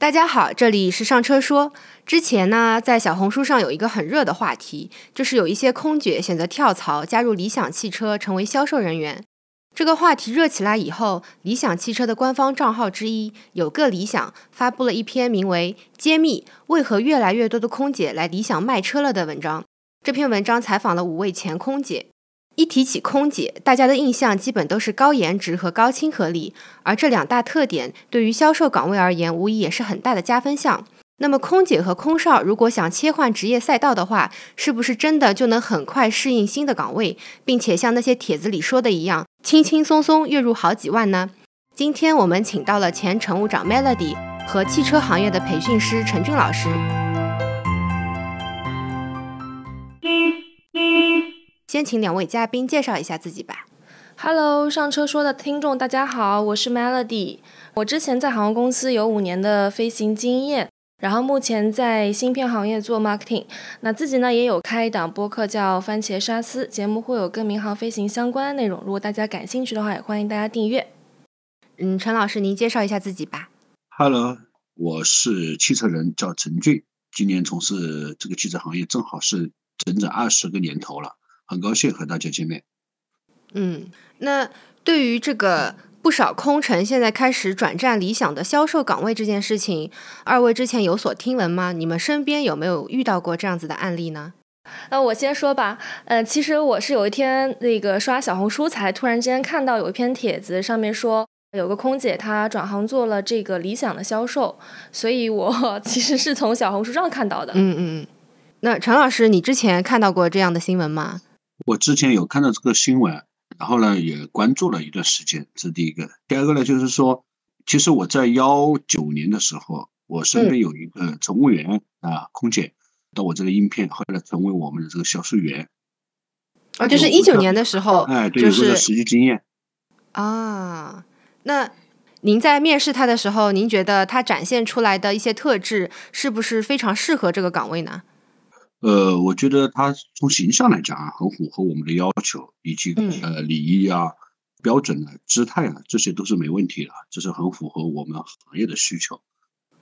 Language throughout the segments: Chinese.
大家好，这里是上车说。之前呢，在小红书上有一个很热的话题，就是有一些空姐选择跳槽，加入理想汽车成为销售人员。这个话题热起来以后，理想汽车的官方账号之一有个理想发布了一篇名为《揭秘为何越来越多的空姐来理想卖车了》的文章。这篇文章采访了五位前空姐。一提起空姐，大家的印象基本都是高颜值和高亲和力，而这两大特点对于销售岗位而言，无疑也是很大的加分项。那么，空姐和空少如果想切换职业赛道的话，是不是真的就能很快适应新的岗位，并且像那些帖子里说的一样，轻轻松松月入好几万呢？今天我们请到了前乘务长 Melody 和汽车行业的培训师陈俊老师。先请两位嘉宾介绍一下自己吧。Hello，上车说的听众大家好，我是 Melody。我之前在航空公司有五年的飞行经验，然后目前在芯片行业做 marketing。那自己呢也有开一档播客叫番茄沙司，节目会有跟民航飞行相关的内容。如果大家感兴趣的话，也欢迎大家订阅。嗯，陈老师您介绍一下自己吧。Hello，我是汽车人，叫陈俊，今年从事这个汽车行业正好是整整二十个年头了。很高兴和大家见面。嗯，那对于这个不少空乘现在开始转战理想的销售岗位这件事情，二位之前有所听闻吗？你们身边有没有遇到过这样子的案例呢？那我先说吧。呃，其实我是有一天那个刷小红书，才突然之间看到有一篇帖子，上面说有个空姐她转行做了这个理想的销售，所以我 其实是从小红书上看到的。嗯嗯嗯。那陈老师，你之前看到过这样的新闻吗？我之前有看到这个新闻，然后呢也关注了一段时间，这是第一个。第二个呢，就是说，其实我在幺九年的时候，我身边有一个乘务员啊，空姐到我这里应聘，后来成为我们的这个销售员。啊，就是一九年的时候，哎，对，就是实际经验。啊，那您在面试他的时候，您觉得他展现出来的一些特质，是不是非常适合这个岗位呢？呃，我觉得他从形象来讲啊，很符合我们的要求，以及呃礼仪啊、标准啊、姿态啊，这些都是没问题的，这是很符合我们行业的需求。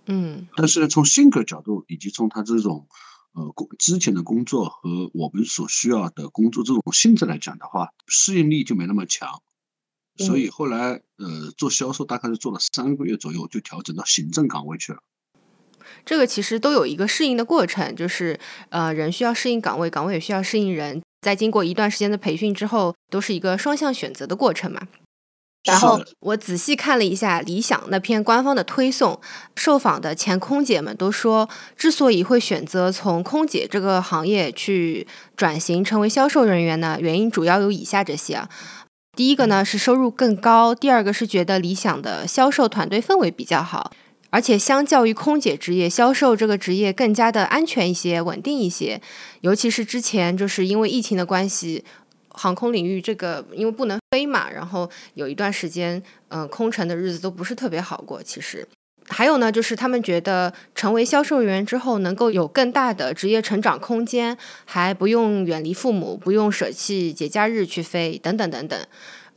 嗯，但是从性格角度，以及从他这种呃工之前的工作和我们所需要的工作这种性质来讲的话，适应力就没那么强，所以后来呃做销售大概是做了三个月左右，就调整到行政岗位去了。这个其实都有一个适应的过程，就是呃，人需要适应岗位，岗位也需要适应人，在经过一段时间的培训之后，都是一个双向选择的过程嘛。然后我仔细看了一下理想那篇官方的推送，受访的前空姐们都说，之所以会选择从空姐这个行业去转型成为销售人员呢，原因主要有以下这些啊。第一个呢是收入更高，第二个是觉得理想的销售团队氛围比较好。而且相较于空姐职业，销售这个职业更加的安全一些、稳定一些。尤其是之前就是因为疫情的关系，航空领域这个因为不能飞嘛，然后有一段时间，嗯，空乘的日子都不是特别好过。其实还有呢，就是他们觉得成为销售人员之后，能够有更大的职业成长空间，还不用远离父母，不用舍弃节假日去飞，等等等等。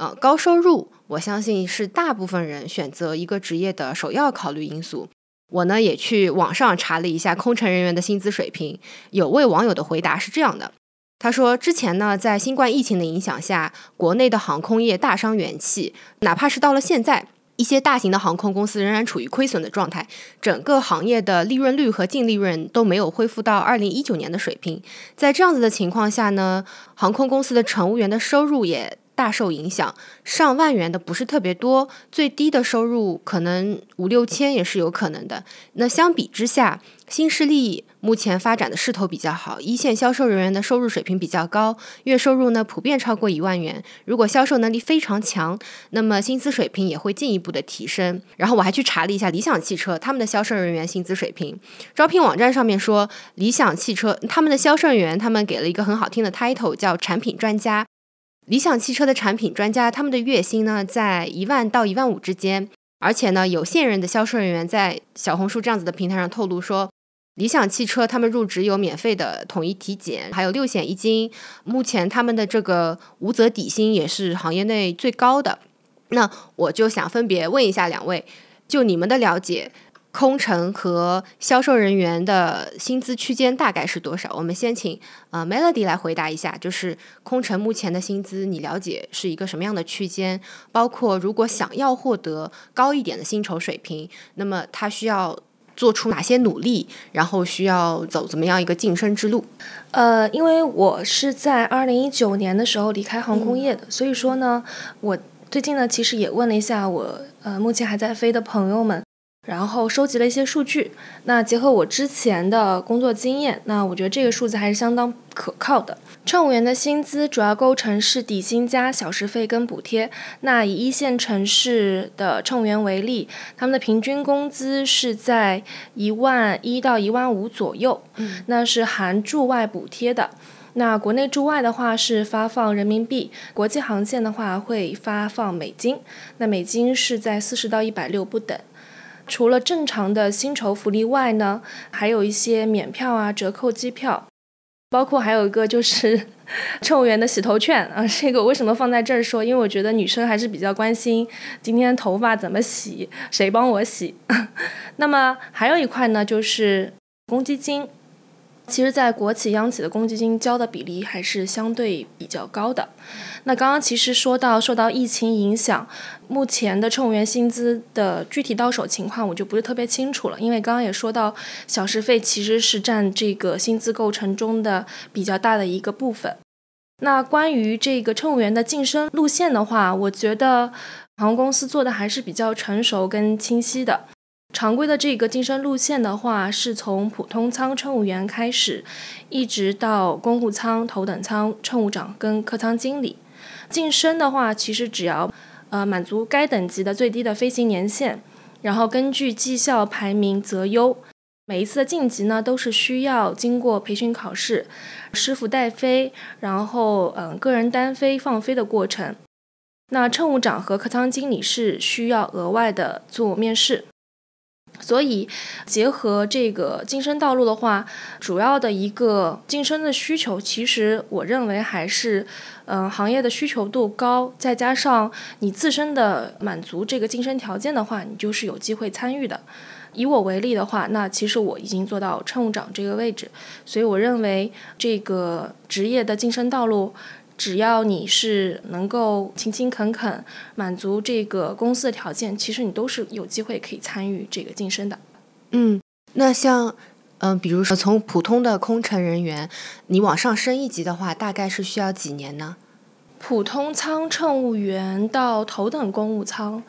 呃，高收入，我相信是大部分人选择一个职业的首要考虑因素。我呢也去网上查了一下空乘人员的薪资水平，有位网友的回答是这样的：他说，之前呢在新冠疫情的影响下，国内的航空业大伤元气，哪怕是到了现在，一些大型的航空公司仍然处于亏损的状态，整个行业的利润率和净利润都没有恢复到二零一九年的水平。在这样子的情况下呢，航空公司的乘务员的收入也。大受影响，上万元的不是特别多，最低的收入可能五六千也是有可能的。那相比之下，新势力目前发展的势头比较好，一线销售人员的收入水平比较高，月收入呢普遍超过一万元。如果销售能力非常强，那么薪资水平也会进一步的提升。然后我还去查了一下理想汽车他们的销售人员薪资水平，招聘网站上面说，理想汽车他们的销售人员他们给了一个很好听的 title，叫产品专家。理想汽车的产品专家，他们的月薪呢在一万到一万五之间，而且呢，有现任的销售人员在小红书这样子的平台上透露说，理想汽车他们入职有免费的统一体检，还有六险一金，目前他们的这个无责底薪也是行业内最高的。那我就想分别问一下两位，就你们的了解，空乘和销售人员的薪资区间大概是多少？我们先请呃 Melody 来回答一下，就是空乘目前的薪资，你了解是一个什么样的区间？包括如果想要获得高一点的薪酬水平，那么他需要做出哪些努力？然后需要走怎么样一个晋升之路？呃，因为我是在二零一九年的时候离开航空业的，所以说呢，我最近呢其实也问了一下我呃目前还在飞的朋友们。然后收集了一些数据，那结合我之前的工作经验，那我觉得这个数字还是相当可靠的。乘务员的薪资主要构成是底薪加小时费跟补贴。那以一线城市的乘务员为例，他们的平均工资是在一万一到一万五左右，那是含驻外补贴的。那国内驻外的话是发放人民币，国际航线的话会发放美金，那美金是在四十到一百六不等。除了正常的薪酬福利外呢，还有一些免票啊、折扣机票，包括还有一个就是 乘务员的洗头券啊。这个为什么放在这儿说？因为我觉得女生还是比较关心今天头发怎么洗，谁帮我洗。那么还有一块呢，就是公积金。其实，在国企、央企的公积金交的比例还是相对比较高的。那刚刚其实说到受到疫情影响，目前的乘务员薪资的具体到手情况，我就不是特别清楚了。因为刚刚也说到，小时费其实是占这个薪资构成中的比较大的一个部分。那关于这个乘务员的晋升路线的话，我觉得航空公司做的还是比较成熟跟清晰的。常规的这个晋升路线的话，是从普通舱乘务员开始，一直到公务舱、头等舱乘务长跟客舱经理。晋升的话，其实只要呃满足该等级的最低的飞行年限，然后根据绩效排名择优。每一次的晋级呢，都是需要经过培训考试，师傅带飞，然后嗯个人单飞放飞的过程。那乘务长和客舱经理是需要额外的做面试。所以，结合这个晋升道路的话，主要的一个晋升的需求，其实我认为还是，嗯，行业的需求度高，再加上你自身的满足这个晋升条件的话，你就是有机会参与的。以我为例的话，那其实我已经做到乘务长这个位置，所以我认为这个职业的晋升道路。只要你是能够勤勤恳恳，满足这个公司的条件，其实你都是有机会可以参与这个晋升的。嗯，那像，嗯，比如说从普通的空乘人员，你往上升一级的话，大概是需要几年呢？普通舱乘务员到头等公务舱，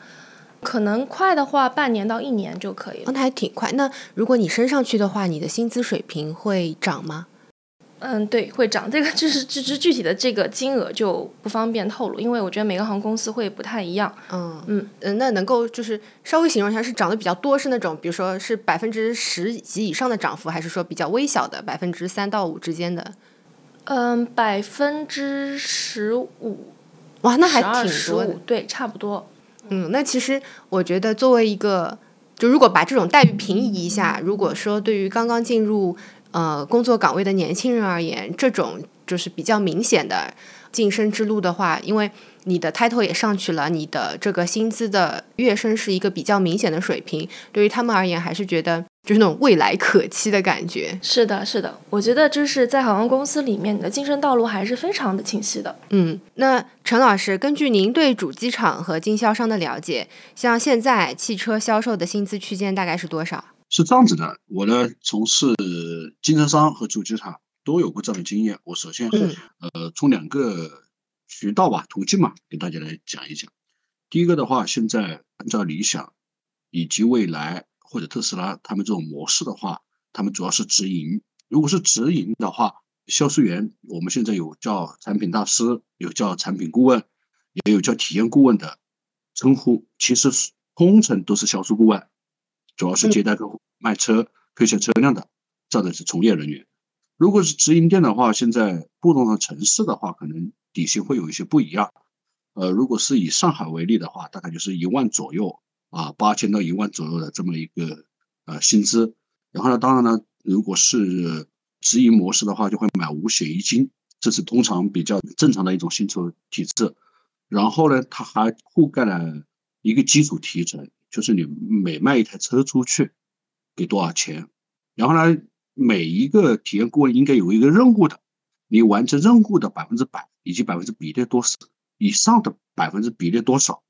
可能快的话半年到一年就可以了。那还挺快。那如果你升上去的话，你的薪资水平会涨吗？嗯，对，会涨。这个就是就是具体的这个金额就不方便透露，因为我觉得每个航空公司会不太一样。嗯嗯嗯，那能够就是稍微形容一下，是涨得比较多，是那种比如说是百分之十及以上的涨幅，还是说比较微小的百分之三到五之间的？嗯，百分之十五。哇，那还挺多的。对，差不多。嗯，那其实我觉得作为一个，就如果把这种待遇平移一下，如果说对于刚刚进入。呃，工作岗位的年轻人而言，这种就是比较明显的晋升之路的话，因为你的 title 也上去了，你的这个薪资的跃升是一个比较明显的水平，对于他们而言，还是觉得就是那种未来可期的感觉。是的，是的，我觉得就是在航空公司里面，你的晋升道路还是非常的清晰的。嗯，那陈老师，根据您对主机厂和经销商的了解，像现在汽车销售的薪资区间大概是多少？是这样子的，我呢从事经销商和主机厂都有过这样的经验。我首先呃从两个渠道吧途径嘛，给大家来讲一讲。第一个的话，现在按照理想以及未来或者特斯拉他们这种模式的话，他们主要是直营。如果是直营的话，销售员我们现在有叫产品大师，有叫产品顾问，也有叫体验顾问的称呼。其实通称都是销售顾问。主要是接待客户、卖车、推销车辆的，这样的是从业人员。如果是直营店的话，现在不同的城市的话，可能底薪会有一些不一样。呃，如果是以上海为例的话，大概就是一万左右啊，八千到一万左右的这么一个呃薪资。然后呢，当然呢，如果是直营模式的话，就会买五险一金，这是通常比较正常的一种薪酬体制。然后呢，它还覆盖了一个基础提成。就是你每卖一台车出去，给多少钱。然后呢，每一个体验顾问应该有一个任务的，你完成任务的百分之百以及百分之比例多少以上的百分之比例多少，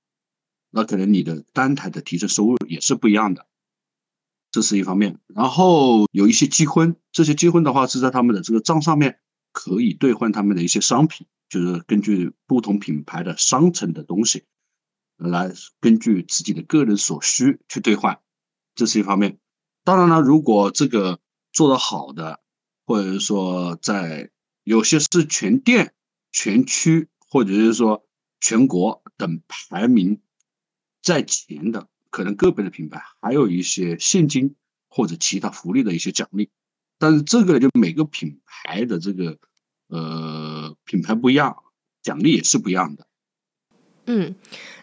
那可能你的单台的提成收入也是不一样的。这是一方面。然后有一些积分，这些积分的话是在他们的这个账上面可以兑换他们的一些商品，就是根据不同品牌的商城的东西来根据自己的个人所需去兑换，这是一方面。当然了，如果这个做得好的，或者是说在有些是全店、全区，或者是说全国等排名在前的，可能个别的品牌还有一些现金或者其他福利的一些奖励。但是这个，就每个品牌的这个呃品牌不一样，奖励也是不一样的。嗯，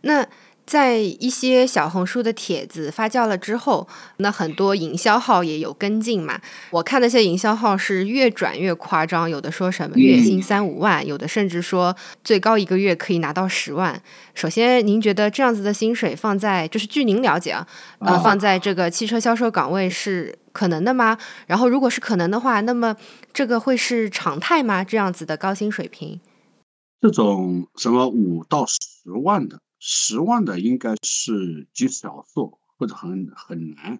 那。在一些小红书的帖子发酵了之后，那很多营销号也有跟进嘛。我看那些营销号是越转越夸张，有的说什么月薪三五万，有的甚至说最高一个月可以拿到十万。首先，您觉得这样子的薪水放在，就是据您了解啊，呃，放在这个汽车销售岗位是可能的吗？然后，如果是可能的话，那么这个会是常态吗？这样子的高薪水平？这种什么五到十万的？十万的应该是极少数或者很很难，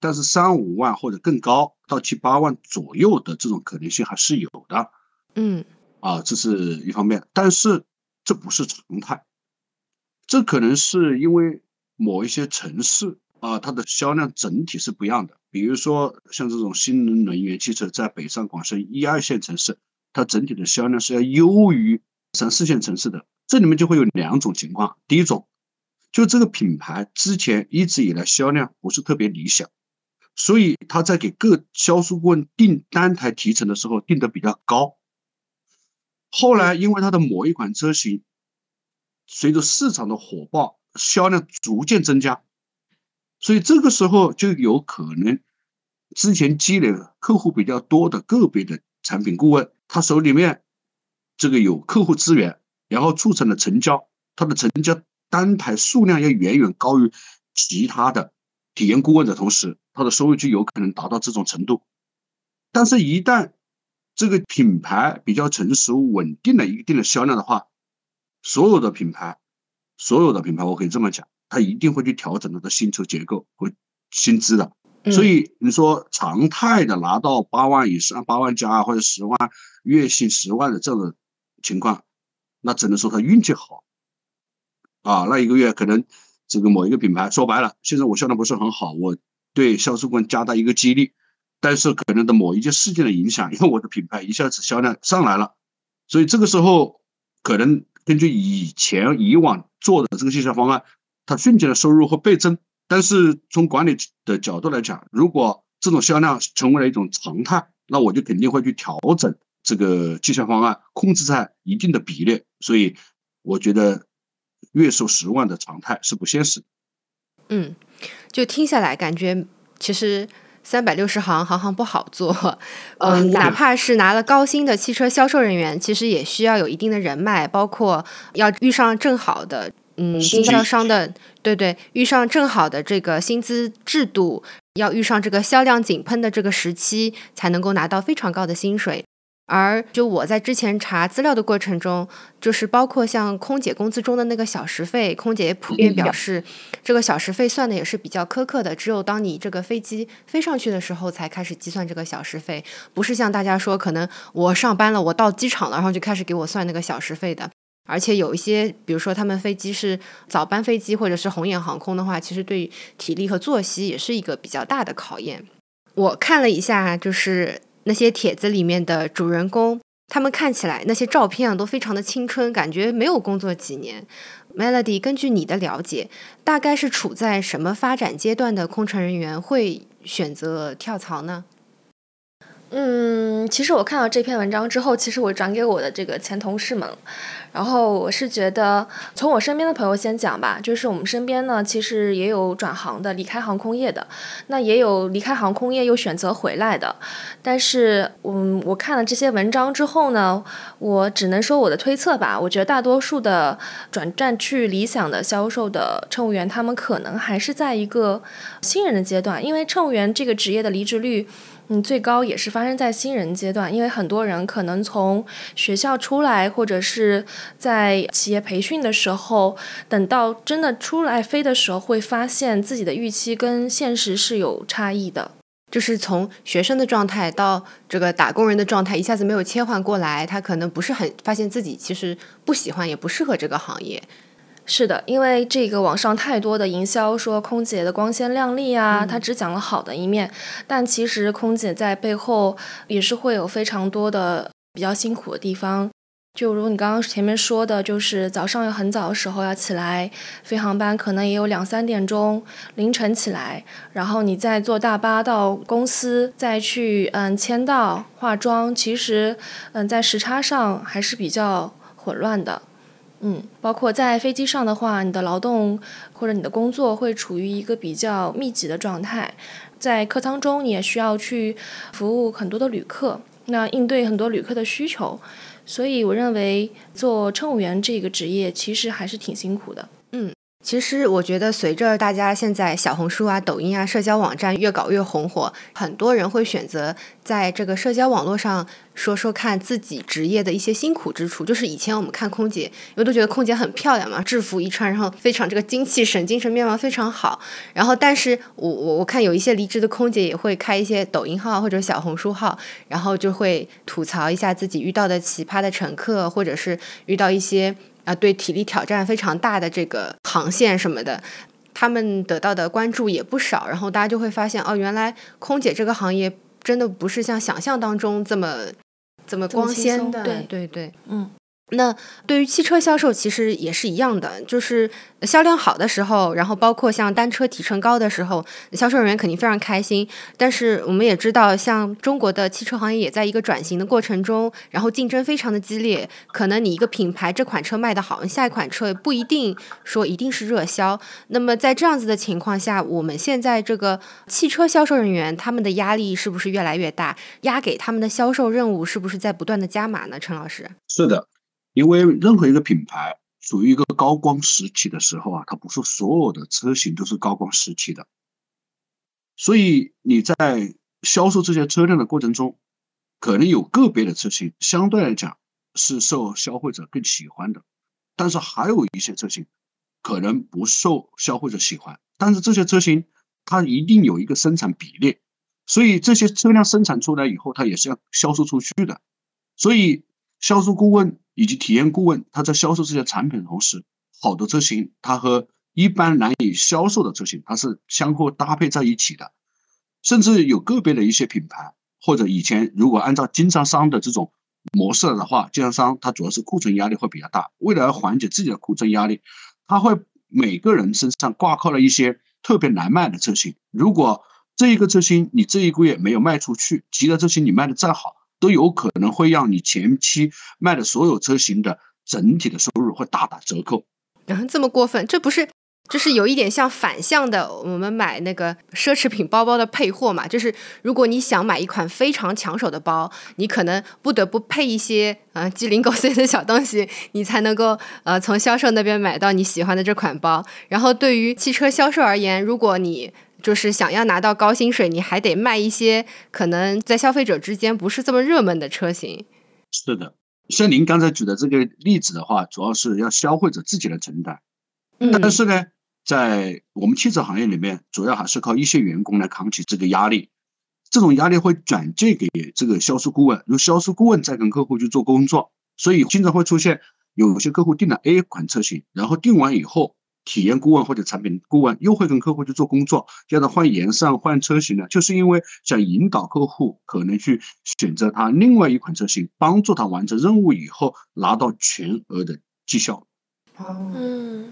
但是三五万或者更高到七八万左右的这种可能性还是有的。嗯，啊，这是一方面，但是这不是常态，这可能是因为某一些城市啊，它的销量整体是不一样的。比如说像这种新能源汽车在北上广深一二线城市，它整体的销量是要优于三四线城市的。这里面就会有两种情况，第一种，就这个品牌之前一直以来销量不是特别理想，所以他在给各销售顾问定单台提成的时候定的比较高。后来因为它的某一款车型，随着市场的火爆，销量逐渐增加，所以这个时候就有可能之前积累客户比较多的个别的产品顾问，他手里面这个有客户资源。然后促成了成交，它的成交单台数量要远远高于其他的体验顾问的同时，它的收入就有可能达到这种程度。但是，一旦这个品牌比较成熟、稳定了一定的销量的话，所有的品牌，所有的品牌，我可以这么讲，它一定会去调整它的薪酬结构和薪资的。所以，你说常态的拿到八万以上、八万加或者十万月薪十万的这样的情况。那只能说他运气好，啊，那一个月可能这个某一个品牌说白了，现在我销量不是很好，我对销售官加大一个激励，但是可能的某一件事件的影响，因为我的品牌一下子销量上来了，所以这个时候可能根据以前以往做的这个绩效方案，它瞬间的收入会倍增。但是从管理的角度来讲，如果这种销量成为了一种常态，那我就肯定会去调整。这个绩效方案控制在一定的比例，所以我觉得月收十万的常态是不现实的。嗯，就听下来感觉，其实三百六十行，行行不好做。嗯，哪怕是拿了高薪的汽车销售人员，其实也需要有一定的人脉，包括要遇上正好的嗯经销商的，对对，遇上正好的这个薪资制度，要遇上这个销量井喷的这个时期，才能够拿到非常高的薪水。而就我在之前查资料的过程中，就是包括像空姐工资中的那个小时费，空姐也普遍表示，这个小时费算的也是比较苛刻的。只有当你这个飞机飞上去的时候，才开始计算这个小时费，不是像大家说，可能我上班了，我到机场了，然后就开始给我算那个小时费的。而且有一些，比如说他们飞机是早班飞机或者是红眼航空的话，其实对体力和作息也是一个比较大的考验。我看了一下，就是。那些帖子里面的主人公，他们看起来那些照片啊，都非常的青春，感觉没有工作几年。Melody，根据你的了解，大概是处在什么发展阶段的空乘人员会选择跳槽呢？嗯，其实我看到这篇文章之后，其实我转给我的这个前同事们，然后我是觉得，从我身边的朋友先讲吧，就是我们身边呢，其实也有转行的，离开航空业的，那也有离开航空业又选择回来的。但是，嗯，我看了这些文章之后呢，我只能说我的推测吧，我觉得大多数的转战去理想的销售的乘务员，他们可能还是在一个新人的阶段，因为乘务员这个职业的离职率。嗯，最高也是发生在新人阶段，因为很多人可能从学校出来，或者是在企业培训的时候，等到真的出来飞的时候，会发现自己的预期跟现实是有差异的，就是从学生的状态到这个打工人的状态，一下子没有切换过来，他可能不是很发现自己其实不喜欢，也不适合这个行业。是的，因为这个网上太多的营销说空姐的光鲜亮丽啊，他只讲了好的一面，但其实空姐在背后也是会有非常多的比较辛苦的地方。就如你刚刚前面说的，就是早上有很早的时候要起来飞航班，可能也有两三点钟凌晨起来，然后你再坐大巴到公司，再去嗯签到、化妆，其实嗯在时差上还是比较混乱的。嗯，包括在飞机上的话，你的劳动或者你的工作会处于一个比较密集的状态，在客舱中你也需要去服务很多的旅客，那应对很多旅客的需求，所以我认为做乘务员这个职业其实还是挺辛苦的。其实我觉得，随着大家现在小红书啊、抖音啊、社交网站越搞越红火，很多人会选择在这个社交网络上说说看自己职业的一些辛苦之处。就是以前我们看空姐，因为都觉得空姐很漂亮嘛，制服一穿，然后非常这个精气神、精神面貌非常好。然后，但是我我我看有一些离职的空姐也会开一些抖音号或者小红书号，然后就会吐槽一下自己遇到的奇葩的乘客，或者是遇到一些。啊，对体力挑战非常大的这个航线什么的，他们得到的关注也不少。然后大家就会发现，哦，原来空姐这个行业真的不是像想象当中这么这么光鲜的。对对对，嗯。那对于汽车销售其实也是一样的，就是销量好的时候，然后包括像单车提成高的时候，销售人员肯定非常开心。但是我们也知道，像中国的汽车行业也在一个转型的过程中，然后竞争非常的激烈。可能你一个品牌这款车卖得好，下一款车不一定说一定是热销。那么在这样子的情况下，我们现在这个汽车销售人员他们的压力是不是越来越大？压给他们的销售任务是不是在不断的加码呢？陈老师，是的。因为任何一个品牌处于一个高光时期的时候啊，它不是所有的车型都是高光时期的，所以你在销售这些车辆的过程中，可能有个别的车型相对来讲是受消费者更喜欢的，但是还有一些车型可能不受消费者喜欢，但是这些车型它一定有一个生产比例，所以这些车辆生产出来以后，它也是要销售出去的，所以销售顾问。以及体验顾问，他在销售这些产品的同时，好的车型，它和一般难以销售的车型，它是相互搭配在一起的。甚至有个别的一些品牌，或者以前如果按照经销商的这种模式的话，经销商他主要是库存压力会比较大。为了缓解自己的库存压力，他会每个人身上挂靠了一些特别难卖的车型。如果这一个车型你这一个月没有卖出去，其他车型你卖的再好。都有可能会让你前期卖的所有车型的整体的收入会大打折扣。然后这么过分，这不是就是有一点像反向的，我们买那个奢侈品包包的配货嘛？就是如果你想买一款非常抢手的包，你可能不得不配一些呃鸡零狗碎的小东西，你才能够呃从销售那边买到你喜欢的这款包。然后对于汽车销售而言，如果你就是想要拿到高薪水，你还得卖一些可能在消费者之间不是这么热门的车型。是的，像您刚才举的这个例子的话，主要是要消费者自己来承担。嗯。但是呢，在我们汽车行业里面，主要还是靠一些员工来扛起这个压力。这种压力会转借给这个销售顾问，由销售顾问再跟客户去做工作。所以经常会出现有些客户订了 A 款车型，然后订完以后。体验顾问或者产品顾问又会跟客户去做工作，叫他换颜色、换车型呢，就是因为想引导客户可能去选择他另外一款车型，帮助他完成任务以后拿到全额的绩效。嗯，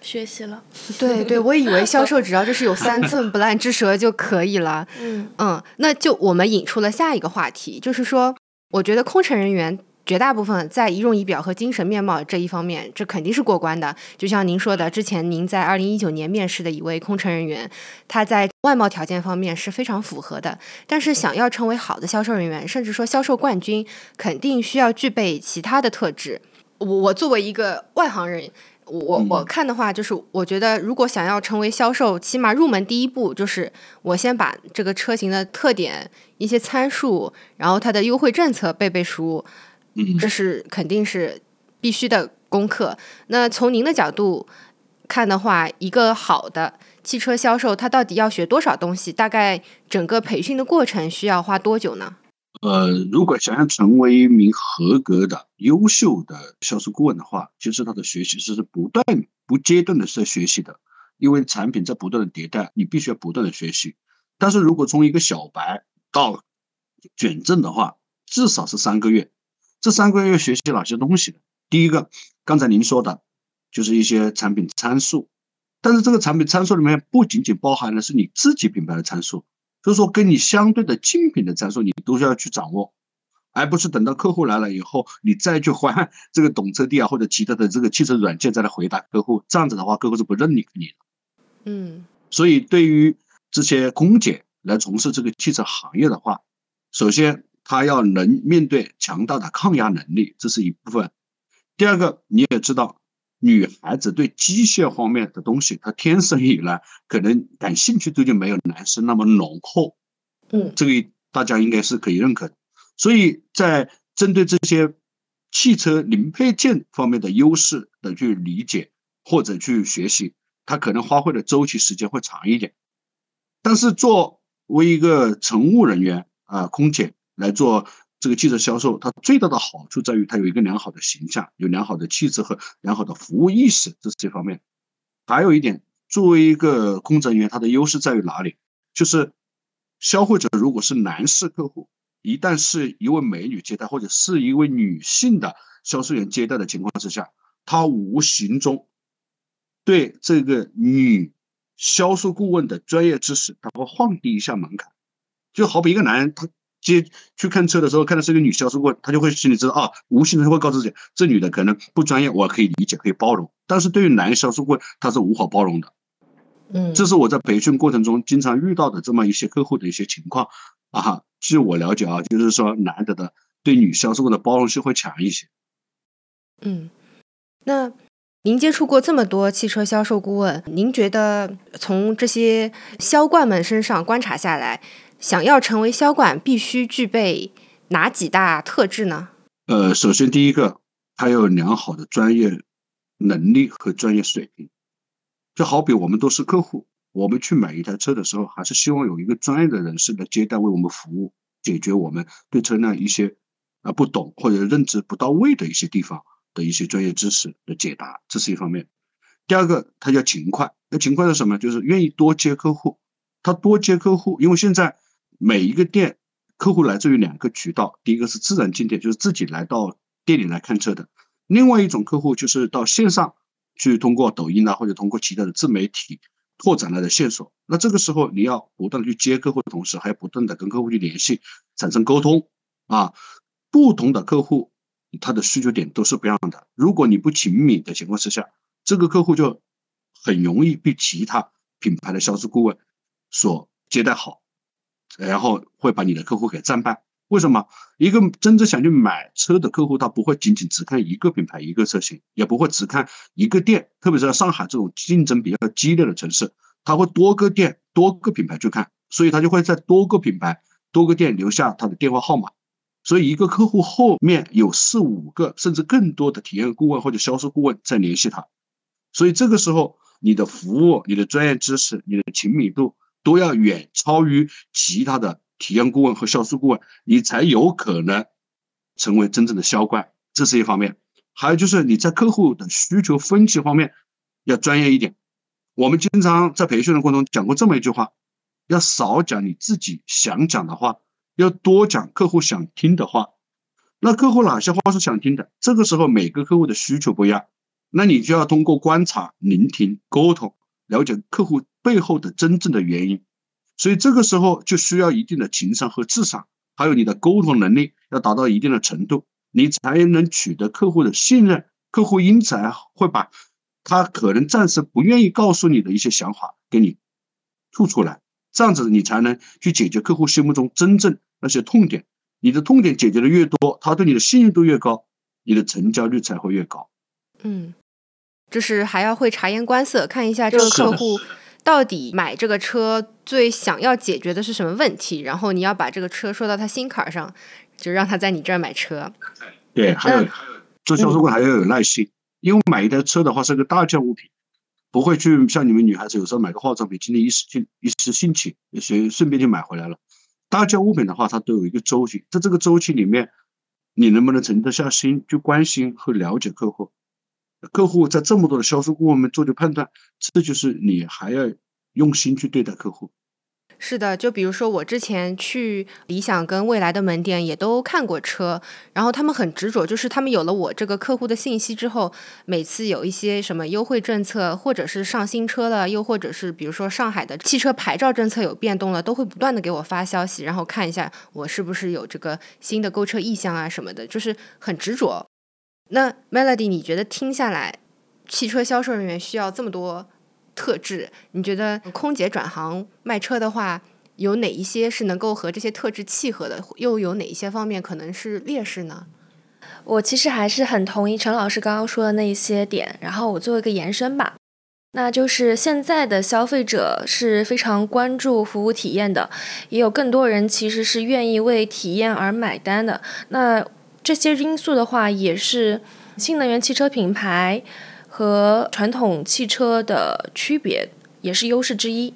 学习了。对对，我以为销售只要就是有三寸不烂之舌就可以了。嗯嗯，那就我们引出了下一个话题，就是说，我觉得空乘人员。绝大部分在仪容仪表和精神面貌这一方面，这肯定是过关的。就像您说的，之前您在二零一九年面试的一位空乘人员，他在外貌条件方面是非常符合的。但是想要成为好的销售人员，甚至说销售冠军，肯定需要具备其他的特质。我我作为一个外行人。我我看的话，就是我觉得，如果想要成为销售，起码入门第一步就是我先把这个车型的特点、一些参数，然后它的优惠政策背背熟，这是肯定是必须的功课。那从您的角度看的话，一个好的汽车销售，他到底要学多少东西？大概整个培训的过程需要花多久呢？呃，如果想要成为一名合格的、优秀的销售顾问的话，其实他的学习是不断、不间断的在学习的，因为产品在不断的迭代，你必须要不断的学习。但是如果从一个小白到卷证的话，至少是三个月。这三个月学习哪些东西？第一个，刚才您说的，就是一些产品参数，但是这个产品参数里面不仅仅包含的是你自己品牌的参数。就是说，跟你相对的竞品的参数，你都是要去掌握，而不是等到客户来了以后，你再去换 这个懂车帝啊或者其他的这个汽车软件再来回答客户。这样子的话，客户是不认你你的。嗯，所以对于这些空姐来从事这个汽车行业的话，首先她要能面对强大的抗压能力，这是一部分。第二个，你也知道。女孩子对机械方面的东西，她天生以来可能感兴趣度就没有男生那么浓厚，嗯，这个大家应该是可以认可的。所以在针对这些汽车零配件方面的优势的去理解或者去学习，他可能花费的周期时间会长一点。但是作为一个乘务人员啊，空姐来做。这个汽车销售，它最大的好处在于它有一个良好的形象，有良好的气质和良好的服务意识，这是这方面。还有一点，作为一个工作人员，它的优势在于哪里？就是消费者如果是男士客户，一旦是一位美女接待，或者是一位女性的销售员接待的情况之下，他无形中对这个女销售顾问的专业知识，他会放低一下门槛。就好比一个男人，他。接去看车的时候，看到是个女销售顾问，他就会心里知道啊，无形中会告诉自己，这女的可能不专业，我可以理解，可以包容。但是对于男销售顾问，他是无法包容的。嗯，这是我在培训过程中经常遇到的这么一些客户的一些情况啊。据我了解啊，就是说男的的对女销售顾问的包容性会强一些。嗯，那您接触过这么多汽车销售顾问，您觉得从这些销冠们身上观察下来？想要成为销冠，必须具备哪几大特质呢？呃，首先第一个，他有良好的专业能力和专业水平。就好比我们都是客户，我们去买一台车的时候，还是希望有一个专业的人士来接待，为我们服务，解决我们对车辆一些啊不懂或者认知不到位的一些地方的一些专业知识的解答，这是一方面。第二个，他要勤快。那勤快是什么？就是愿意多接客户。他多接客户，因为现在。每一个店客户来自于两个渠道，第一个是自然进店，就是自己来到店里来看车的；另外一种客户就是到线上去通过抖音啊，或者通过其他的自媒体拓展来的线索。那这个时候你要不断的去接客户的同时，还要不断的跟客户去联系，产生沟通啊。不同的客户他的需求点都是不一样的。如果你不勤敏的情况之下，这个客户就很容易被其他品牌的销售顾问所接待好。然后会把你的客户给战败。为什么？一个真正想去买车的客户，他不会仅仅只看一个品牌、一个车型，也不会只看一个店。特别是在上海这种竞争比较激烈的城市，他会多个店、多个品牌去看，所以他就会在多个品牌、多个店留下他的电话号码。所以一个客户后面有四五个甚至更多的体验顾问或者销售顾问在联系他。所以这个时候，你的服务、你的专业知识、你的亲密度。都要远超于其他的体验顾问和销售顾问，你才有可能成为真正的销冠。这是一方面，还有就是你在客户的需求分析方面要专业一点。我们经常在培训的过程中讲过这么一句话：要少讲你自己想讲的话，要多讲客户想听的话。那客户哪些话是想听的？这个时候每个客户的需求不一样，那你就要通过观察、聆听、沟通。了解客户背后的真正的原因，所以这个时候就需要一定的情商和智商，还有你的沟通能力要达到一定的程度。你才能取得客户的信任，客户因此会把他可能暂时不愿意告诉你的一些想法给你吐出来，这样子你才能去解决客户心目中真正那些痛点。你的痛点解决的越多，他对你的信任度越高，你的成交率才会越高。嗯，就是还要会察言观色，看一下这个客户到底买这个车最想要解决的是什么问题，然后你要把这个车说到他心坎上。就让他在你这儿买车，对，还有做销售过还要有耐心，因为买一台车的话是个大件物品，不会去像你们女孩子有时候买个化妆品，今天一时兴一时兴起，随顺便就买回来了。大件物品的话，它都有一个周期，在这个周期里面，你能不能沉得下心去关心和了解客户？客户在这么多的销售顾问们做的判断，这就是你还要用心去对待客户。是的，就比如说我之前去理想跟未来的门店也都看过车，然后他们很执着，就是他们有了我这个客户的信息之后，每次有一些什么优惠政策，或者是上新车了，又或者是比如说上海的汽车牌照政策有变动了，都会不断的给我发消息，然后看一下我是不是有这个新的购车意向啊什么的，就是很执着。那 Melody，你觉得听下来，汽车销售人员需要这么多？特质，你觉得空姐转行卖车的话，有哪一些是能够和这些特质契合的？又有哪一些方面可能是劣势呢？我其实还是很同意陈老师刚刚说的那一些点，然后我做一个延伸吧，那就是现在的消费者是非常关注服务体验的，也有更多人其实是愿意为体验而买单的。那这些因素的话，也是新能源汽车品牌。和传统汽车的区别也是优势之一。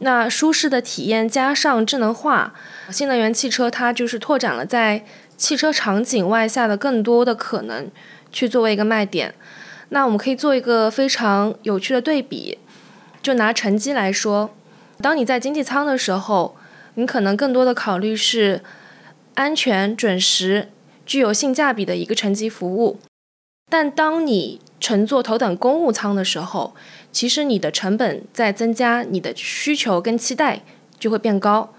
那舒适的体验加上智能化，新能源汽车它就是拓展了在汽车场景外下的更多的可能，去作为一个卖点。那我们可以做一个非常有趣的对比，就拿乘机来说，当你在经济舱的时候，你可能更多的考虑是安全、准时、具有性价比的一个乘机服务。但当你乘坐头等公务舱的时候，其实你的成本在增加，你的需求跟期待就会变高。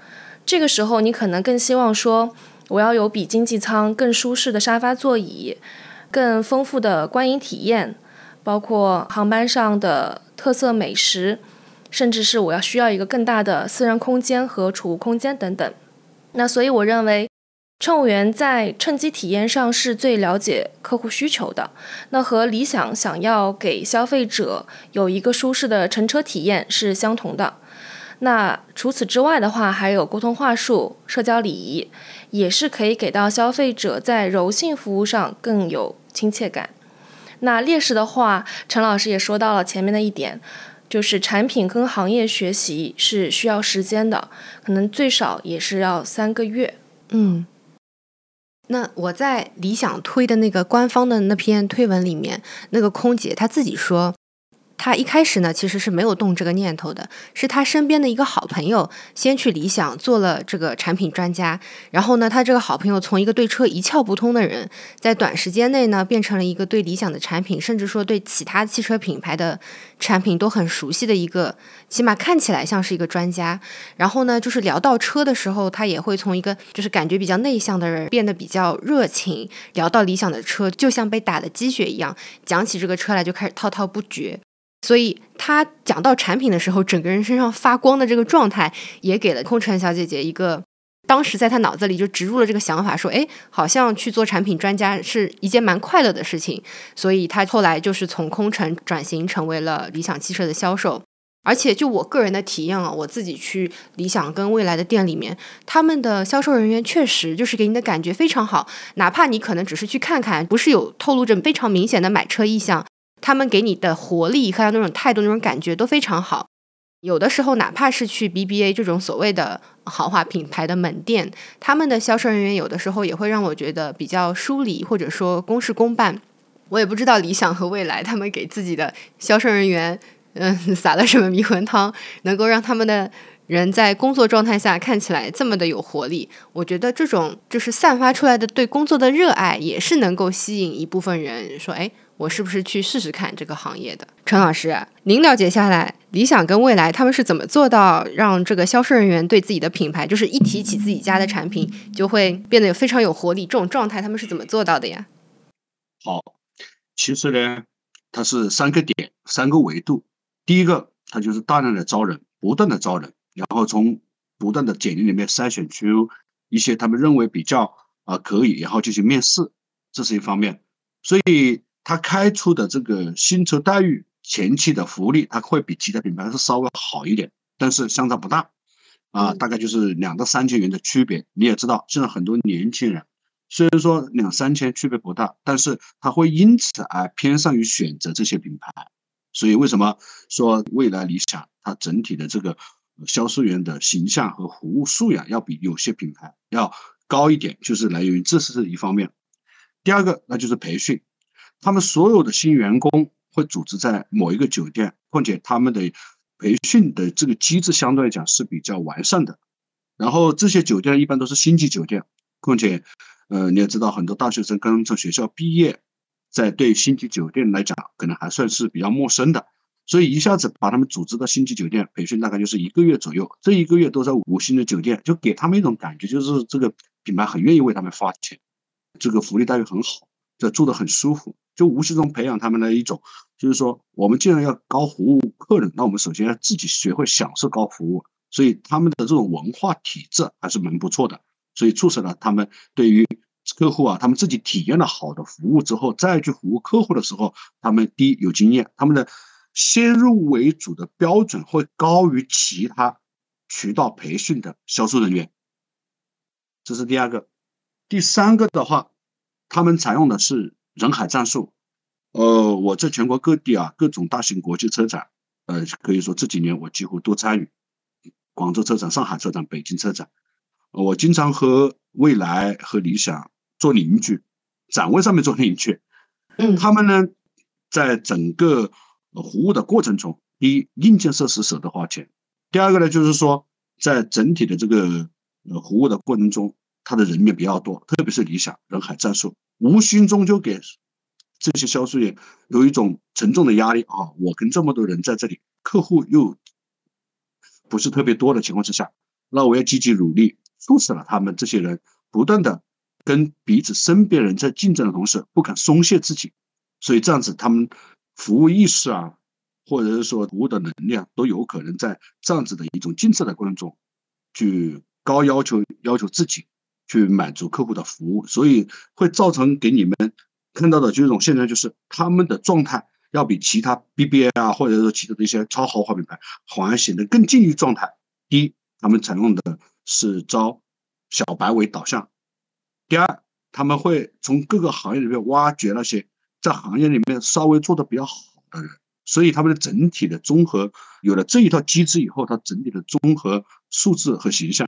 这个时候，你可能更希望说，我要有比经济舱更舒适的沙发座椅，更丰富的观影体验，包括航班上的特色美食，甚至是我要需要一个更大的私人空间和储物空间等等。那所以，我认为。乘务员在乘机体验上是最了解客户需求的，那和理想想要给消费者有一个舒适的乘车体验是相同的。那除此之外的话，还有沟通话术、社交礼仪，也是可以给到消费者在柔性服务上更有亲切感。那劣势的话，陈老师也说到了前面的一点，就是产品跟行业学习是需要时间的，可能最少也是要三个月。嗯。那我在理想推的那个官方的那篇推文里面，那个空姐她自己说。他一开始呢，其实是没有动这个念头的，是他身边的一个好朋友先去理想做了这个产品专家，然后呢，他这个好朋友从一个对车一窍不通的人，在短时间内呢，变成了一个对理想的产品，甚至说对其他汽车品牌的产品都很熟悉的一个，起码看起来像是一个专家。然后呢，就是聊到车的时候，他也会从一个就是感觉比较内向的人变得比较热情，聊到理想的车，就像被打的鸡血一样，讲起这个车来就开始滔滔不绝。所以他讲到产品的时候，整个人身上发光的这个状态，也给了空乘小姐姐一个，当时在她脑子里就植入了这个想法，说，哎，好像去做产品专家是一件蛮快乐的事情。所以她后来就是从空乘转型成为了理想汽车的销售。而且就我个人的体验啊，我自己去理想跟未来的店里面，他们的销售人员确实就是给你的感觉非常好，哪怕你可能只是去看看，不是有透露着非常明显的买车意向。他们给你的活力和那种态度、那种感觉都非常好。有的时候，哪怕是去 BBA 这种所谓的豪华品牌的门店，他们的销售人员有的时候也会让我觉得比较疏离，或者说公事公办。我也不知道理想和未来他们给自己的销售人员，嗯，撒了什么迷魂汤，能够让他们的人在工作状态下看起来这么的有活力。我觉得这种就是散发出来的对工作的热爱，也是能够吸引一部分人说，哎。我是不是去试试看这个行业的？陈老师，您了解下来，理想跟未来他们是怎么做到让这个销售人员对自己的品牌，就是一提起自己家的产品就会变得非常有活力这种状态，他们是怎么做到的呀？好，其实呢，它是三个点，三个维度。第一个，它就是大量的招人，不断的招人，然后从不断的简历里面筛选出一些他们认为比较啊可以，然后进行面试，这是一方面。所以他开出的这个薪酬待遇、前期的福利，它会比其他品牌是稍微好一点，但是相差不大，啊，大概就是两到三千元的区别。你也知道，现在很多年轻人。虽然说两三千区别不大，但是他会因此而偏向于选择这些品牌。所以为什么说未来理想它整体的这个销售员的形象和服务素养要比有些品牌要高一点，就是来源于这是一方面。第二个那就是培训，他们所有的新员工会组织在某一个酒店，况且他们的培训的这个机制相对来讲是比较完善的。然后这些酒店一般都是星级酒店，况且。呃，你也知道，很多大学生刚从学校毕业，在对星级酒店来讲，可能还算是比较陌生的，所以一下子把他们组织到星级酒店培训，大概就是一个月左右。这一个月都在五星的酒店，就给他们一种感觉，就是这个品牌很愿意为他们花钱，这个福利待遇很好，就住的很舒服，就无形中培养他们的一种，就是说，我们既然要高服务客人，那我们首先要自己学会享受高服务，所以他们的这种文化体制还是蛮不错的。所以促使了他们对于客户啊，他们自己体验了好的服务之后，再去服务客户的时候，他们第一有经验，他们的先入为主的标准会高于其他渠道培训的销售人员。这是第二个，第三个的话，他们采用的是人海战术。呃，我在全国各地啊，各种大型国际车展，呃，可以说这几年我几乎都参与，广州车展、上海车展、北京车展。我经常和未来和理想做邻居，展位上面做邻居。嗯，他们呢，在整个服务的过程中，第一，硬件设施舍得花钱；第二个呢，就是说，在整体的这个呃服务的过程中，它的人面比较多，特别是理想人海战术，无形中就给这些销售员有一种沉重的压力啊！我跟这么多人在这里，客户又不是特别多的情况之下，那我要积极努力。促使了他们这些人不断的跟彼此身边人在竞争的同时，不肯松懈自己，所以这样子他们服务意识啊，或者是说服务的能力啊，都有可能在这样子的一种竞争的过程中，去高要求要求自己，去满足客户的服务，所以会造成给你们看到的就一种现象，就是他们的状态要比其他 BBA 啊，或者说其他的一些超豪华品牌，好像显得更近于状态。第一，他们采用的。是招小白为导向。第二，他们会从各个行业里面挖掘那些在行业里面稍微做的比较好的人，所以他们的整体的综合有了这一套机制以后，它整体的综合素质和形象，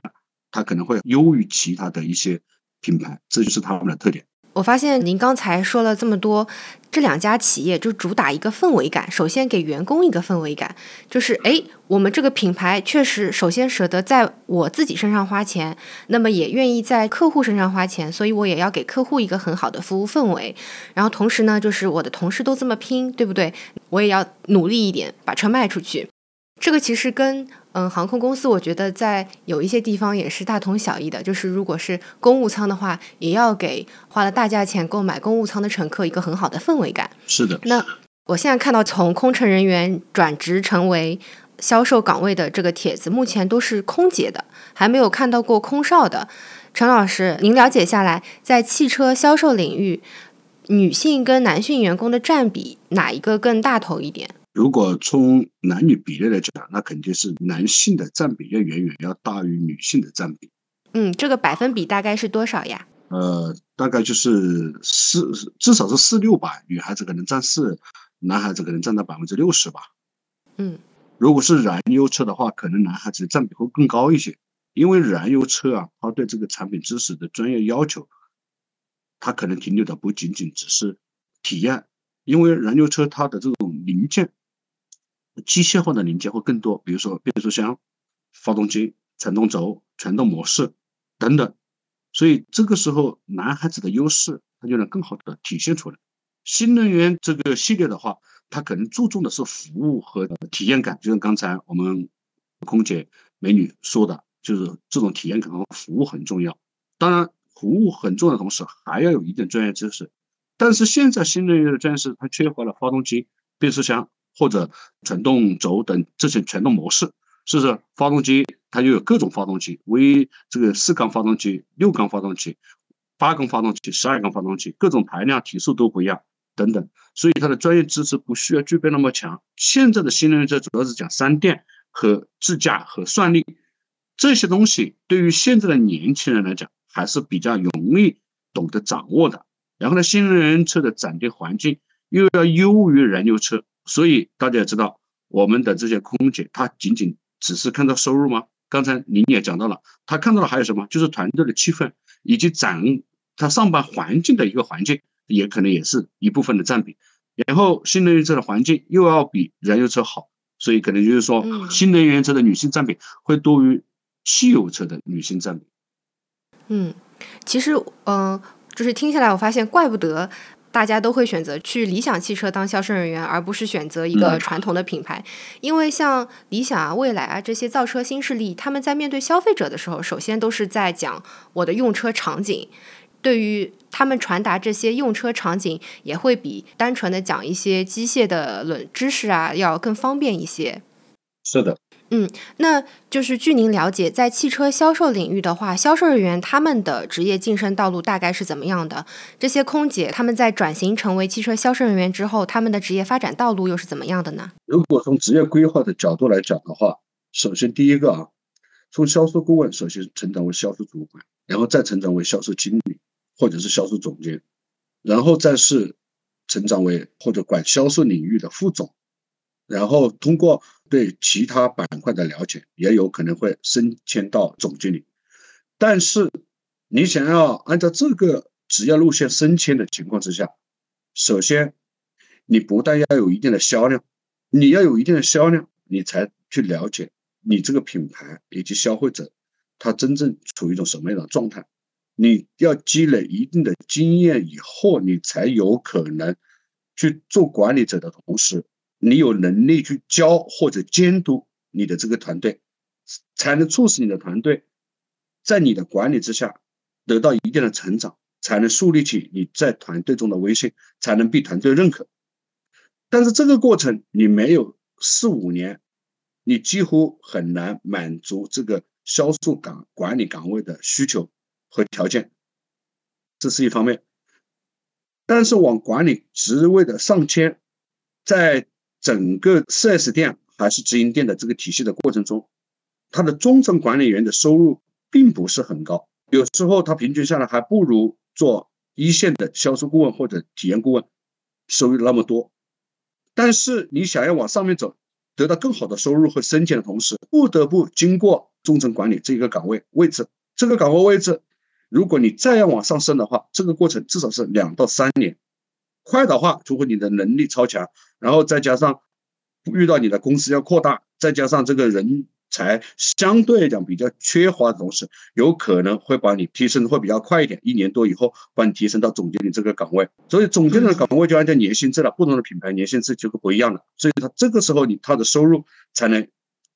它可能会优于其他的一些品牌，这就是他们的特点。我发现您刚才说了这么多，这两家企业就主打一个氛围感。首先给员工一个氛围感，就是哎，我们这个品牌确实首先舍得在我自己身上花钱，那么也愿意在客户身上花钱，所以我也要给客户一个很好的服务氛围。然后同时呢，就是我的同事都这么拼，对不对？我也要努力一点，把车卖出去。这个其实跟嗯航空公司，我觉得在有一些地方也是大同小异的。就是如果是公务舱的话，也要给花了大价钱购买公务舱的乘客一个很好的氛围感。是的。那我现在看到从空乘人员转职成为销售岗位的这个帖子，目前都是空姐的，还没有看到过空少的。陈老师，您了解下来，在汽车销售领域，女性跟男性员工的占比哪一个更大头一点？如果从男女比例来讲，那肯定是男性的占比要远远要大于女性的占比。嗯，这个百分比大概是多少呀？呃，大概就是四，至少是四六吧。女孩子可能占四，男孩子可能占到百分之六十吧。嗯，如果是燃油车的话，可能男孩子占比会更高一些，因为燃油车啊，它对这个产品知识的专业要求，它可能停留的不仅仅只是体验，因为燃油车它的这种零件。机械化的零件会更多，比如说变速箱、发动机、传动轴、传动模式等等，所以这个时候男孩子的优势他就能更好的体现出来。新能源这个系列的话，它可能注重的是服务和体验感，就像刚才我们空姐美女说的，就是这种体验感和服务很重要。当然，服务很重要的同时，还要有一定专业知识。但是现在新能源的专业知识，它缺乏了发动机、变速箱或者传动轴等这些传动模式，是不是？发动机它就有各种发动机，为这个四缸发动机、六缸发动机、八缸发动机、十二缸发动机，各种排量、提速都不一样。等等，所以它的专业知识不需要具备那么强。现在的新能源车主要是讲三电和智驾和算力这些东西，对于现在的年轻人来讲还是比较容易懂得掌握的。然后呢，新能源车的展店环境又要优于燃油车，所以大家也知道，我们的这些空姐，她仅仅只是看到收入吗？刚才您也讲到了，她看到的还有什么？就是团队的气氛以及展她上班环境的一个环境。也可能也是一部分的占比，然后新能源车的环境又要比燃油车好，所以可能就是说，新能源车的女性占比会多于汽油车的女性占比。嗯，其实，嗯，就是听下来，我发现，怪不得大家都会选择去理想汽车当销售人员，而不是选择一个传统的品牌，因为像理想啊、蔚来啊这些造车新势力，他们在面对消费者的时候，首先都是在讲我的用车场景。对于他们传达这些用车场景，也会比单纯的讲一些机械的冷知识啊，要更方便一些。是的，嗯，那就是据您了解，在汽车销售领域的话，销售人员他们的职业晋升道路大概是怎么样的？这些空姐他们在转型成为汽车销售人员之后，他们的职业发展道路又是怎么样的呢？如果从职业规划的角度来讲的话，首先第一个啊，从销售顾问首先成长为销售主管，然后再成长为销售经理。或者是销售总监，然后再是成长为或者管销售领域的副总，然后通过对其他板块的了解，也有可能会升迁到总经理。但是你想要按照这个职业路线升迁的情况之下，首先你不但要有一定的销量，你要有一定的销量，你才去了解你这个品牌以及消费者他真正处于一种什么样的状态。你要积累一定的经验以后，你才有可能去做管理者的同时，你有能力去教或者监督你的这个团队，才能促使你的团队在你的管理之下得到一定的成长，才能树立起你在团队中的威信，才能被团队认可。但是这个过程你没有四五年，你几乎很难满足这个销售岗管理岗位的需求。和条件，这是一方面。但是往管理职位的上迁，在整个 4S 店还是直营店的这个体系的过程中，他的中层管理员的收入并不是很高，有时候他平均下来还不如做一线的销售顾问或者体验顾问收入那么多。但是你想要往上面走，得到更好的收入和升迁的同时，不得不经过中层管理这个岗位位置，这个岗位位置。如果你再要往上升的话，这个过程至少是两到三年。快的话，如果你的能力超强，然后再加上遇到你的公司要扩大，再加上这个人才相对来讲比较缺乏的同时，有可能会把你提升会比较快一点，一年多以后把你提升到总经理这个岗位。所以总经理的岗位就按照年薪制了，不同的品牌年薪制就不一样了。所以他这个时候你他的收入才能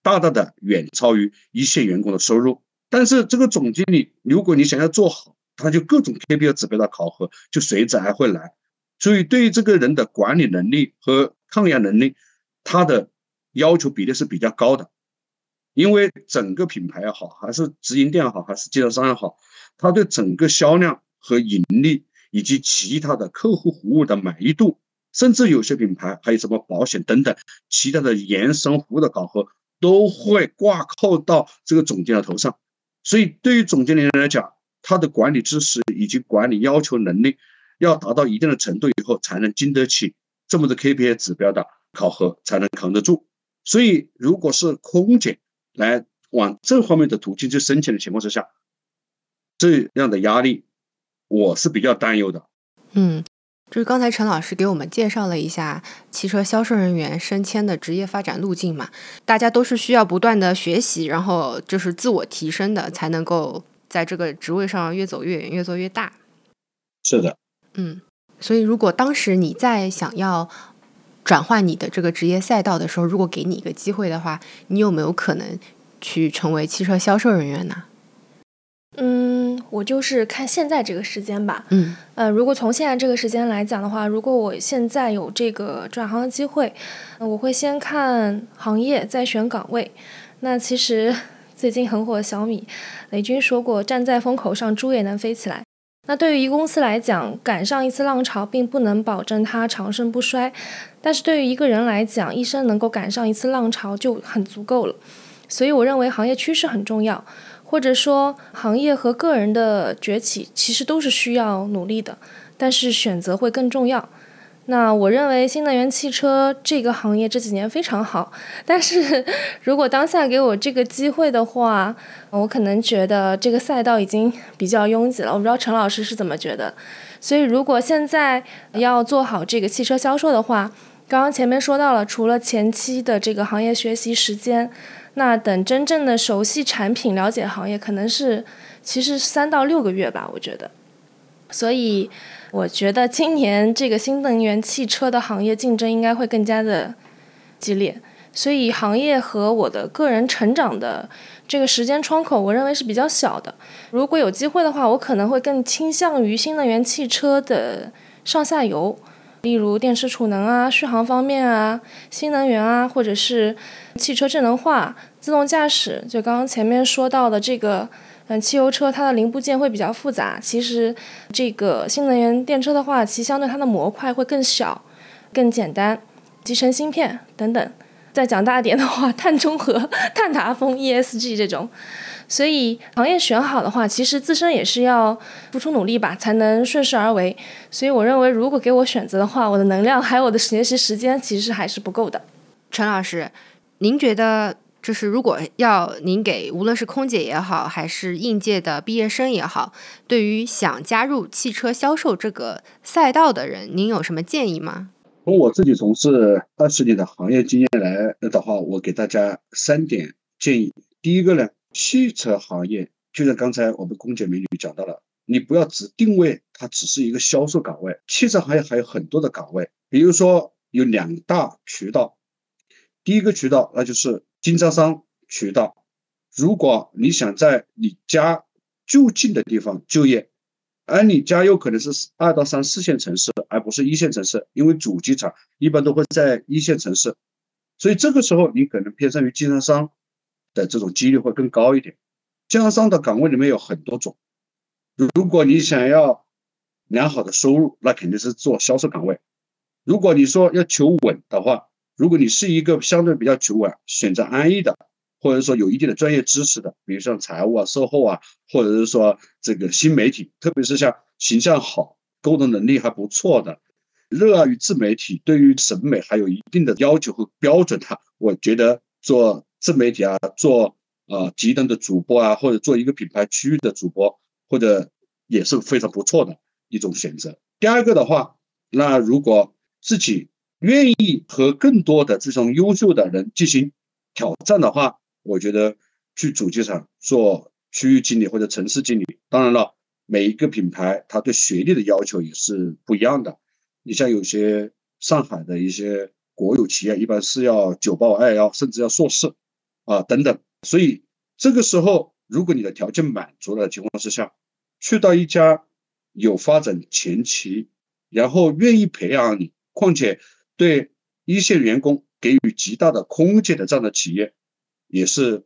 大大的远超于一线员工的收入。但是这个总经理，如果你想要做好，他就各种 KPI 指标的考核就随之而会来。所以对于这个人的管理能力和抗压能力，他的要求比例是比较高的。因为整个品牌也好，还是直营店也好，还是经销商也好，他对整个销量和盈利以及其他的客户服务的满意度，甚至有些品牌还有什么保险等等其他的延伸服务的考核，都会挂扣到这个总监的头上。所以，对于总经理来讲，他的管理知识以及管理要求能力要达到一定的程度以后，才能经得起这么多 KPI 指标的考核，才能扛得住。所以，如果是空姐来往这方面的途径去申请的情况之下，这样的压力，我是比较担忧的。嗯。就是刚才陈老师给我们介绍了一下汽车销售人员升迁的职业发展路径嘛，大家都是需要不断的学习，然后就是自我提升的，才能够在这个职位上越走越远，越做越大。是的，嗯，所以，如果当时你在想要转换你的这个职业赛道的时候，如果给你一个机会的话，你有没有可能去成为汽车销售人员呢？嗯，我就是看现在这个时间吧。嗯，呃，如果从现在这个时间来讲的话，如果我现在有这个转行的机会，我会先看行业，再选岗位。那其实 最近很火的小米，雷军说过：“站在风口上，猪也能飞起来。”那对于一公司来讲，赶上一次浪潮并不能保证它长盛不衰，但是对于一个人来讲，一生能够赶上一次浪潮就很足够了。所以我认为行业趋势很重要。或者说，行业和个人的崛起其实都是需要努力的，但是选择会更重要。那我认为新能源汽车这个行业这几年非常好，但是 如果当下给我这个机会的话，我可能觉得这个赛道已经比较拥挤了。我不知道陈老师是怎么觉得。所以如果现在要做好这个汽车销售的话，刚刚前面说到了，除了前期的这个行业学习时间。那等真正的熟悉产品、了解行业，可能是其实三到六个月吧，我觉得。所以我觉得今年这个新能源汽车的行业竞争应该会更加的激烈。所以行业和我的个人成长的这个时间窗口，我认为是比较小的。如果有机会的话，我可能会更倾向于新能源汽车的上下游。例如电池储能啊、续航方面啊、新能源啊，或者是汽车智能化、自动驾驶。就刚刚前面说到的这个，嗯，汽油车它的零部件会比较复杂。其实这个新能源电车的话，其相对它的模块会更小、更简单，集成芯片等等。再讲大点的话，碳中和、碳达峰、ESG 这种。所以行业选好的话，其实自身也是要付出努力吧，才能顺势而为。所以我认为，如果给我选择的话，我的能量还有我的学习时间，其实还是不够的。陈老师，您觉得就是如果要您给无论是空姐也好，还是应届的毕业生也好，对于想加入汽车销售这个赛道的人，您有什么建议吗？从我自己从事二十年的行业经验来的话，我给大家三点建议。第一个呢。汽车行业就像刚才我们空姐美女讲到了，你不要只定位它只是一个销售岗位，汽车行业还有很多的岗位，比如说有两大渠道，第一个渠道那就是经销商渠道，如果你想在你家就近的地方就业，而你家又可能是二到三四线城市，而不是一线城市，因为主机厂一般都会在一线城市，所以这个时候你可能偏向于经销商。的这种几率会更高一点。经销商的岗位里面有很多种，如果你想要良好的收入，那肯定是做销售岗位。如果你说要求稳的话，如果你是一个相对比较久稳、选择安逸的，或者说有一定的专业知识的，比如像财务啊、售后啊，或者是说这个新媒体，特别是像形象好、沟通能力还不错的，热爱于自媒体，对于审美还有一定的要求和标准的，我觉得做。自媒体啊，做啊极端的主播啊，或者做一个品牌区域的主播，或者也是非常不错的一种选择。第二个的话，那如果自己愿意和更多的这种优秀的人进行挑战的话，我觉得去主机厂做区域经理或者城市经理。当然了，每一个品牌它对学历的要求也是不一样的。你像有些上海的一些国有企业，一般是要九八五二幺，甚至要硕士。啊，等等，所以这个时候，如果你的条件满足的情况之下，去到一家有发展前期，然后愿意培养你，况且对一线员工给予极大的空间的这样的企业，也是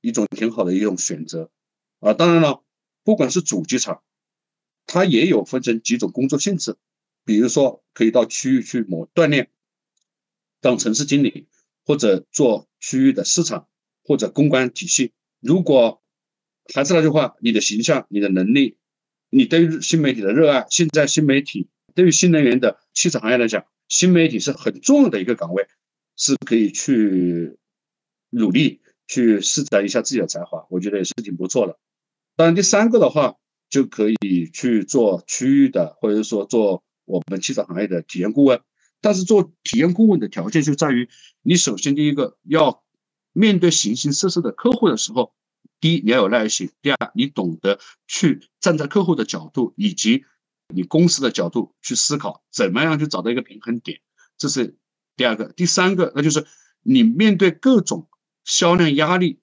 一种挺好的一种选择。啊，当然了，不管是主机厂，它也有分成几种工作性质，比如说可以到区域去磨锻炼，当城市经理。或者做区域的市场或者公关体系，如果还是那句话，你的形象、你的能力、你对于新媒体的热爱，现在新媒体对于新能源的汽车行业来讲，新媒体是很重要的一个岗位，是可以去努力去施展一下自己的才华，我觉得也是挺不错的。当然，第三个的话，就可以去做区域的，或者说做我们汽车行业的体验顾问。但是做体验顾问的条件就在于，你首先第一个要面对形形色色的客户的时候，第一你要有耐心，第二你懂得去站在客户的角度以及你公司的角度去思考，怎么样去找到一个平衡点，这是第二个。第三个，那就是你面对各种销量压力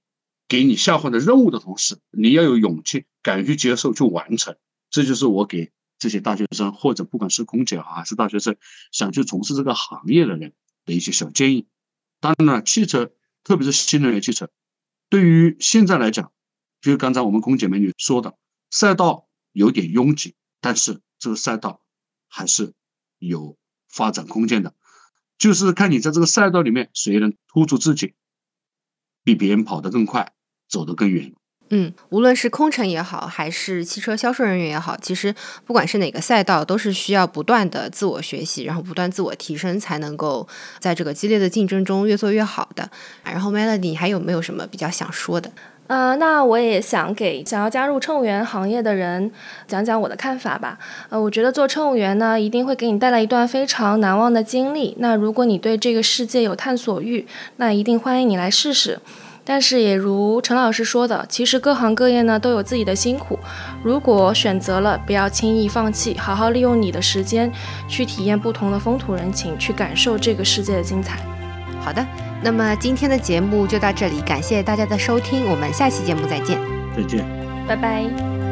给你下放的任务的同时，你要有勇气，敢于去接受，去完成。这就是我给这些大学生，或者不管是空姐还是大学生，想去从事这个行业的人的一些小建议。当然了，汽车，特别是新能源汽车，对于现在来讲，就是刚才我们空姐美女说的，赛道有点拥挤，但是。这个赛道还是有发展空间的，就是看你在这个赛道里面谁能突出自己，比别人跑得更快，走得更远。嗯，无论是空乘也好，还是汽车销售人员也好，其实不管是哪个赛道，都是需要不断的自我学习，然后不断自我提升，才能够在这个激烈的竞争中越做越好的。然后，Melody，你还有没有什么比较想说的？呃，那我也想给想要加入乘务员行业的人讲讲我的看法吧。呃，我觉得做乘务员呢，一定会给你带来一段非常难忘的经历。那如果你对这个世界有探索欲，那一定欢迎你来试试。但是也如陈老师说的，其实各行各业呢都有自己的辛苦。如果选择了，不要轻易放弃，好好利用你的时间去体验不同的风土人情，去感受这个世界的精彩。好的。那么今天的节目就到这里，感谢大家的收听，我们下期节目再见，再见，拜拜。